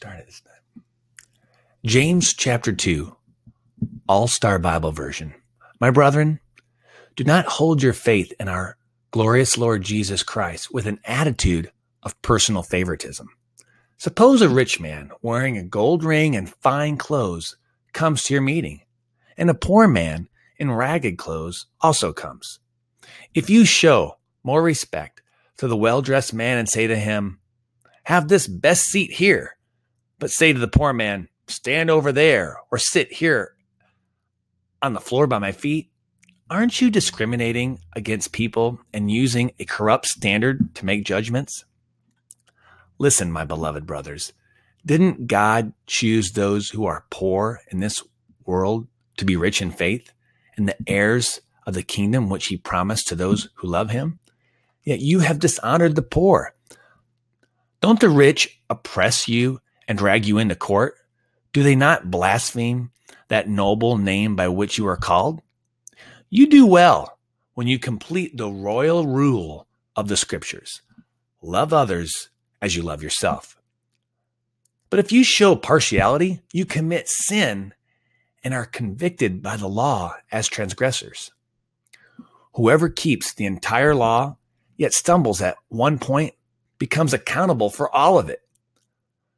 this time. James chapter 2, All Star Bible Version. My brethren, do not hold your faith in our glorious Lord Jesus Christ with an attitude of personal favoritism. Suppose a rich man wearing a gold ring and fine clothes comes to your meeting, and a poor man in ragged clothes also comes. If you show more respect to the well dressed man and say to him, Have this best seat here, but say to the poor man, Stand over there or sit here on the floor by my feet, aren't you discriminating against people and using a corrupt standard to make judgments? Listen, my beloved brothers, didn't God choose those who are poor in this world to be rich in faith and the heirs of the kingdom which he promised to those who love him? Yet you have dishonored the poor. Don't the rich oppress you and drag you into court? Do they not blaspheme that noble name by which you are called? You do well when you complete the royal rule of the scriptures love others as you love yourself. But if you show partiality, you commit sin and are convicted by the law as transgressors. Whoever keeps the entire law yet stumbles at one point becomes accountable for all of it.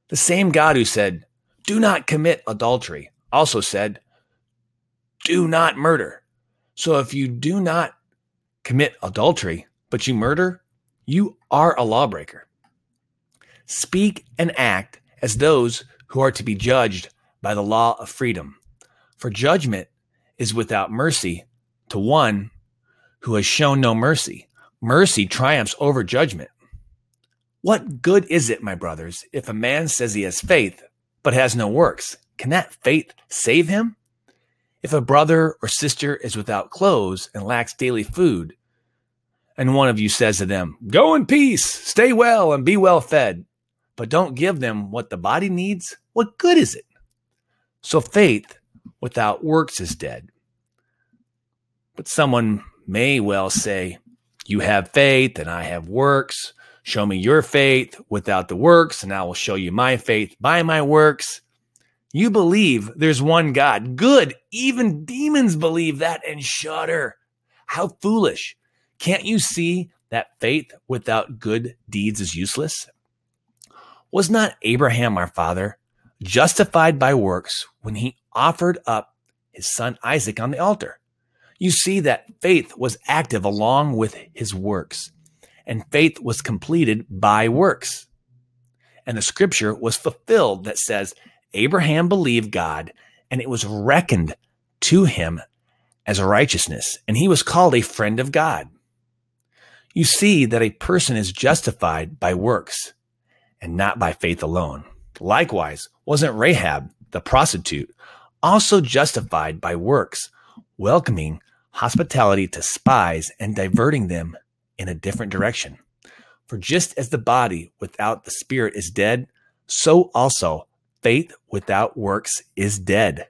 The same God who said, Do not commit adultery, also said, Do not murder. So if you do not commit adultery, but you murder, you are a lawbreaker. Speak and act as those who are to be judged by the law of freedom. For judgment is without mercy to one who has shown no mercy. Mercy triumphs over judgment. What good is it, my brothers, if a man says he has faith, but has no works? Can that faith save him? If a brother or sister is without clothes and lacks daily food, and one of you says to them, Go in peace, stay well, and be well fed, but don't give them what the body needs, what good is it? So faith without works is dead. But someone may well say, You have faith, and I have works. Show me your faith without the works, and I will show you my faith by my works. You believe there's one God. Good. Even demons believe that and shudder. How foolish. Can't you see that faith without good deeds is useless? Was not Abraham our father justified by works when he offered up his son Isaac on the altar? You see that faith was active along with his works, and faith was completed by works. And the scripture was fulfilled that says, Abraham believed God, and it was reckoned to him as righteousness, and he was called a friend of God. You see that a person is justified by works and not by faith alone. Likewise, wasn't Rahab, the prostitute, also justified by works, welcoming hospitality to spies and diverting them in a different direction? For just as the body without the spirit is dead, so also faith without works is dead.